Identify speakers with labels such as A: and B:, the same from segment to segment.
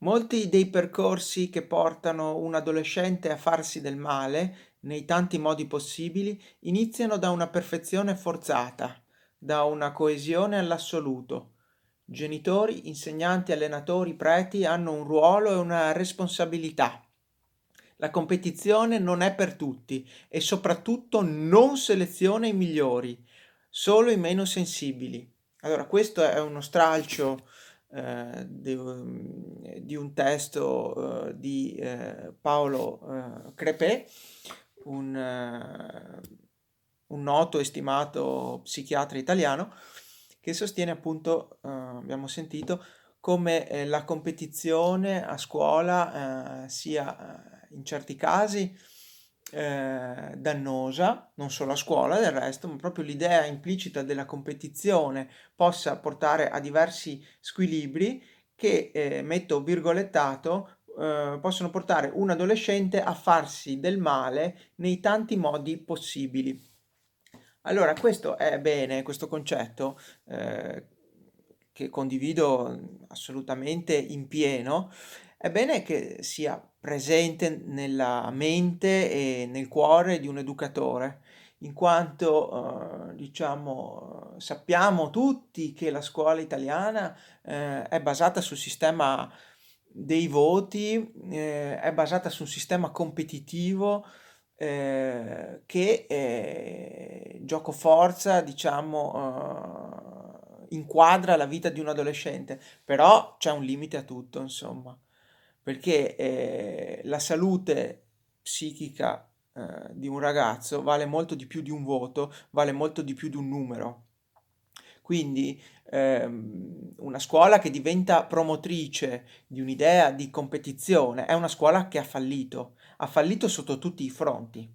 A: Molti dei percorsi che portano un adolescente a farsi del male, nei tanti modi possibili, iniziano da una perfezione forzata, da una coesione all'assoluto. Genitori, insegnanti, allenatori, preti hanno un ruolo e una responsabilità. La competizione non è per tutti e soprattutto non seleziona i migliori, solo i meno sensibili. Allora, questo è uno stralcio eh, di, di, un testo eh, di eh, Paolo eh, Crepè, un, un, noto e stimato psichiatra italiano, che sostiene appunto, abbiamo sentito, come la competizione a scuola sia in certi casi eh, dannosa, non solo a scuola del resto, ma proprio l'idea implicita della competizione possa portare a diversi squilibri che, eh, metto virgolettato, eh, possono portare un adolescente a farsi del male nei tanti modi possibili. Allora, questo è bene, questo concetto eh, che condivido assolutamente in pieno, è bene che sia presente nella mente e nel cuore di un educatore, in quanto, eh, diciamo, sappiamo tutti che la scuola italiana eh, è basata sul sistema dei voti, eh, è basata su un sistema competitivo eh, che gioco forza, diciamo, eh, inquadra la vita di un adolescente, però c'è un limite a tutto, insomma perché eh, la salute psichica eh, di un ragazzo vale molto di più di un voto, vale molto di più di un numero. Quindi ehm, una scuola che diventa promotrice di un'idea di competizione è una scuola che ha fallito, ha fallito sotto tutti i fronti.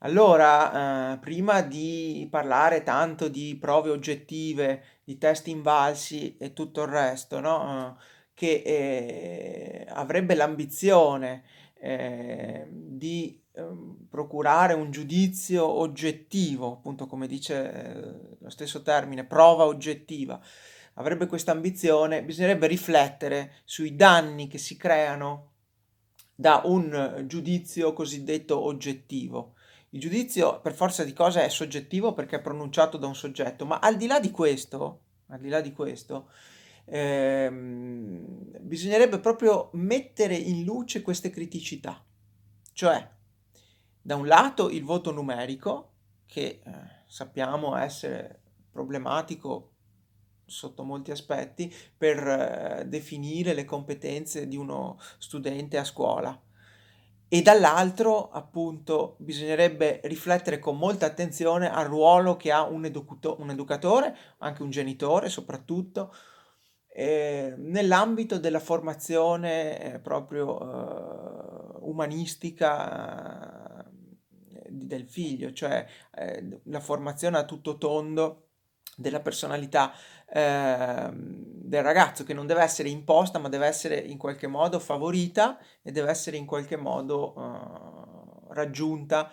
A: Allora, eh, prima di parlare tanto di prove oggettive, di test invalsi e tutto il resto, no? Eh, che eh, avrebbe l'ambizione eh, di eh, procurare un giudizio oggettivo, appunto come dice eh, lo stesso termine, prova oggettiva, avrebbe questa ambizione, bisognerebbe riflettere sui danni che si creano da un giudizio cosiddetto oggettivo. Il giudizio per forza di cose è soggettivo perché è pronunciato da un soggetto, ma al di là di questo, al di là di questo, ehm, bisognerebbe proprio mettere in luce queste criticità, cioè da un lato il voto numerico, che eh, sappiamo essere problematico sotto molti aspetti per eh, definire le competenze di uno studente a scuola. E dall'altro appunto bisognerebbe riflettere con molta attenzione al ruolo che ha un, educato- un educatore, anche un genitore soprattutto, eh, nell'ambito della formazione eh, proprio eh, umanistica eh, del figlio, cioè eh, la formazione a tutto tondo della personalità eh, del ragazzo che non deve essere imposta ma deve essere in qualche modo favorita e deve essere in qualche modo raggiunta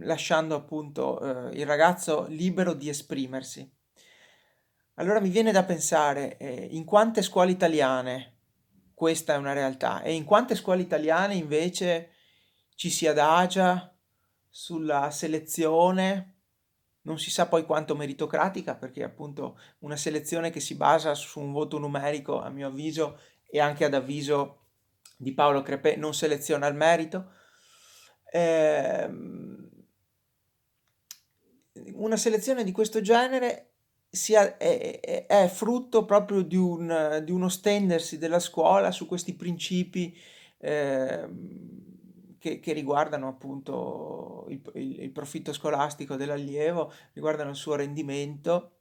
A: lasciando appunto il ragazzo libero di esprimersi. Allora mi viene da pensare, eh, in quante scuole italiane questa è una realtà e in quante scuole italiane invece ci si adagia sulla selezione, non si sa poi quanto meritocratica, perché appunto una selezione che si basa su un voto numerico, a mio avviso, e anche ad avviso di Paolo Crepè, non seleziona il merito. Eh, una selezione di questo genere sia, è, è, frutto proprio di, un, di, uno stendersi della scuola su questi principi eh, che, che, riguardano appunto il, il, il, profitto scolastico dell'allievo, riguardano il suo rendimento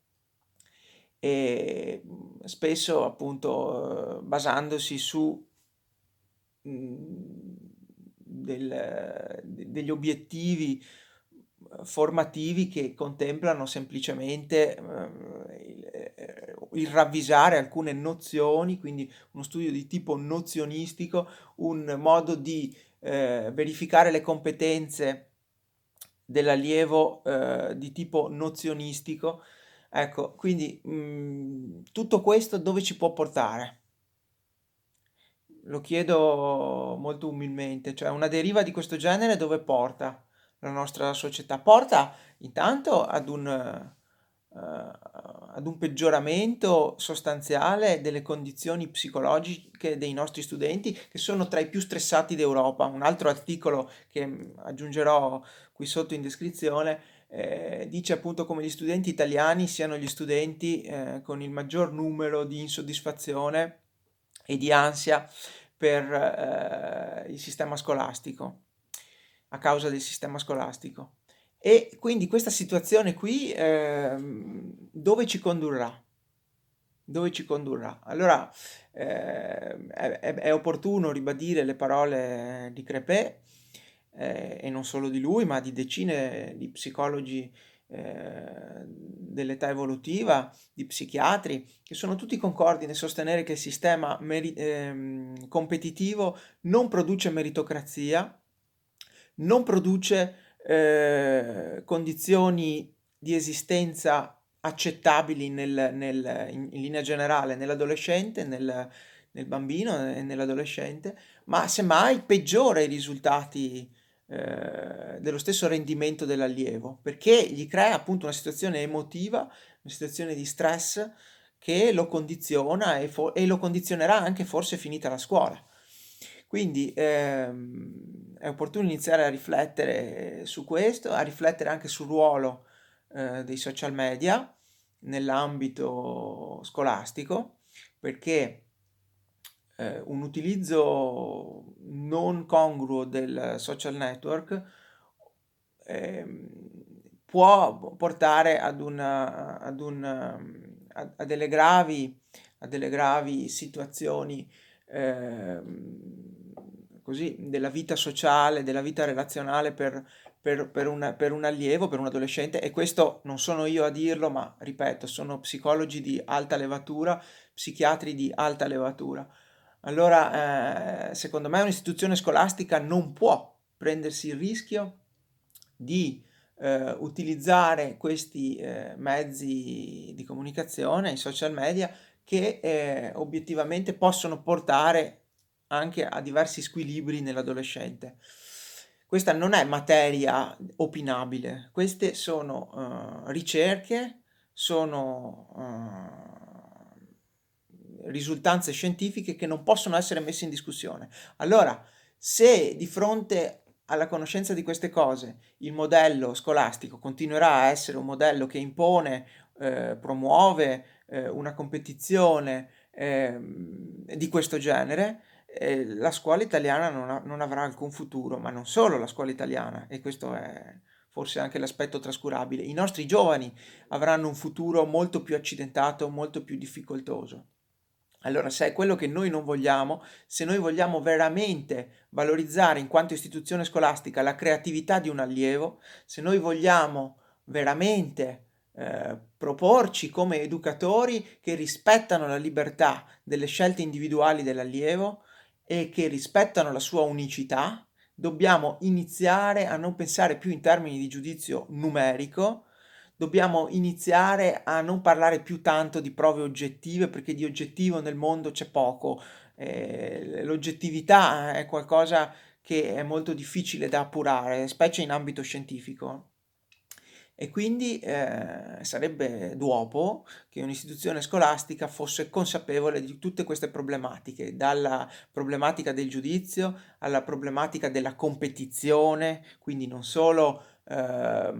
A: e spesso appunto basandosi su mh, del, degli obiettivi formativi che contemplano semplicemente eh, il, eh, il, ravvisare alcune nozioni, quindi uno studio di tipo nozionistico, un modo di eh, verificare le competenze dell'allievo eh, di tipo nozionistico. Ecco, quindi mh, mm, tutto questo dove ci può portare? lo chiedo molto umilmente, cioè una deriva di questo genere dove porta la nostra società? Porta intanto ad un, eh, ad un peggioramento sostanziale delle condizioni psicologiche dei nostri studenti che sono tra i più stressati d'Europa. Un altro articolo che mm, aggiungerò qui sotto in descrizione eh, dice appunto come gli studenti italiani siano gli studenti eh, con il maggior numero di insoddisfazione e di ansia per eh, il sistema scolastico, a causa del sistema scolastico. E quindi questa situazione qui eh, dove ci condurrà? Dove ci condurrà? Allora eh, è, è, opportuno ribadire le parole di Crepè eh, e non solo di lui, ma di decine di psicologi eh, dell'età evolutiva, di psichiatri, che sono tutti concordi nel sostenere che il sistema meri- ehm, competitivo non produce meritocrazia, non produce eh, condizioni di esistenza accettabili nel, nel, in, in, linea generale nell'adolescente, nel, nel bambino e nell'adolescente, ma semmai peggiora i risultati eh, dello stesso rendimento dell'allievo, perché gli crea appunto una situazione emotiva, una situazione di stress che lo condiziona e, fo- e lo condizionerà anche forse finita la scuola. Quindi ehm, è opportuno iniziare a riflettere su questo, a riflettere anche sul ruolo eh, dei social media nell'ambito scolastico, perché eh, un utilizzo non congruo del social network eh, può portare ad, una, ad, un, a, a, delle gravi, a delle gravi situazioni eh, così, della vita sociale, della vita relazionale per, per, per, una, per, un allievo, per un adolescente, e questo non sono io a dirlo, ma ripeto, sono psicologi di alta levatura, psichiatri di alta levatura. Allora, eh, secondo me un'istituzione scolastica non può prendersi il rischio di eh, utilizzare questi eh, mezzi di comunicazione, i social media, che eh, obiettivamente possono portare anche a diversi squilibri nell'adolescente. Questa non è materia opinabile, queste sono uh, ricerche, sono uh, risultanze scientifiche che non possono essere messe in discussione. Allora, se di fronte alla conoscenza di queste cose il modello scolastico continuerà a essere un modello che impone, eh, promuove eh, una competizione eh, di questo genere, eh, la scuola italiana non, ha, non avrà alcun futuro, ma non solo la scuola italiana, e questo è forse anche l'aspetto trascurabile. I nostri giovani avranno un futuro molto più accidentato, molto più difficoltoso. Allora, se è quello che noi non vogliamo, se noi vogliamo veramente valorizzare in quanto istituzione scolastica la creatività di un allievo, se noi vogliamo veramente eh, proporci come educatori che rispettano la libertà delle scelte individuali dell'allievo e che rispettano la sua unicità, dobbiamo iniziare a non pensare più in termini di giudizio numerico, dobbiamo iniziare a non parlare più tanto di prove oggettive perché di oggettivo nel mondo c'è poco. Eh, l'oggettività è qualcosa che è molto difficile da appurare, specie in ambito scientifico. E quindi eh, sarebbe d'uopo che un'istituzione scolastica fosse consapevole di tutte queste problematiche, dalla problematica del giudizio alla problematica della competizione, quindi non solo eh,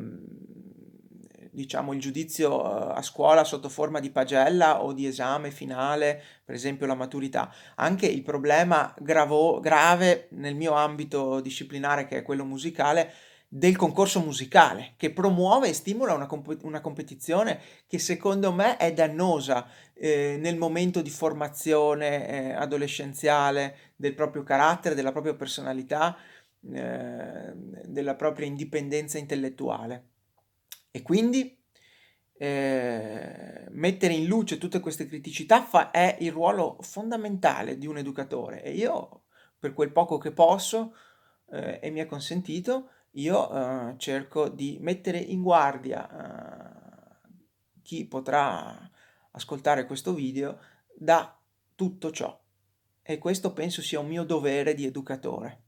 A: diciamo, il giudizio eh, a scuola sotto forma di pagella o di esame finale, per esempio la maturità. Anche il problema gravo, grave nel mio ambito disciplinare, che è quello musicale, del concorso musicale, che promuove e stimola una, comp- una competizione che secondo me è dannosa eh, nel momento di formazione eh, adolescenziale del proprio carattere, della propria personalità, eh, della propria indipendenza intellettuale. E quindi eh, mettere in luce tutte queste criticità fa, è il ruolo fondamentale di un educatore e io, per quel poco che posso eh, e mi è consentito, io eh, cerco di mettere in guardia eh, chi potrà ascoltare questo video da tutto ciò. e questo penso sia un mio dovere di educatore.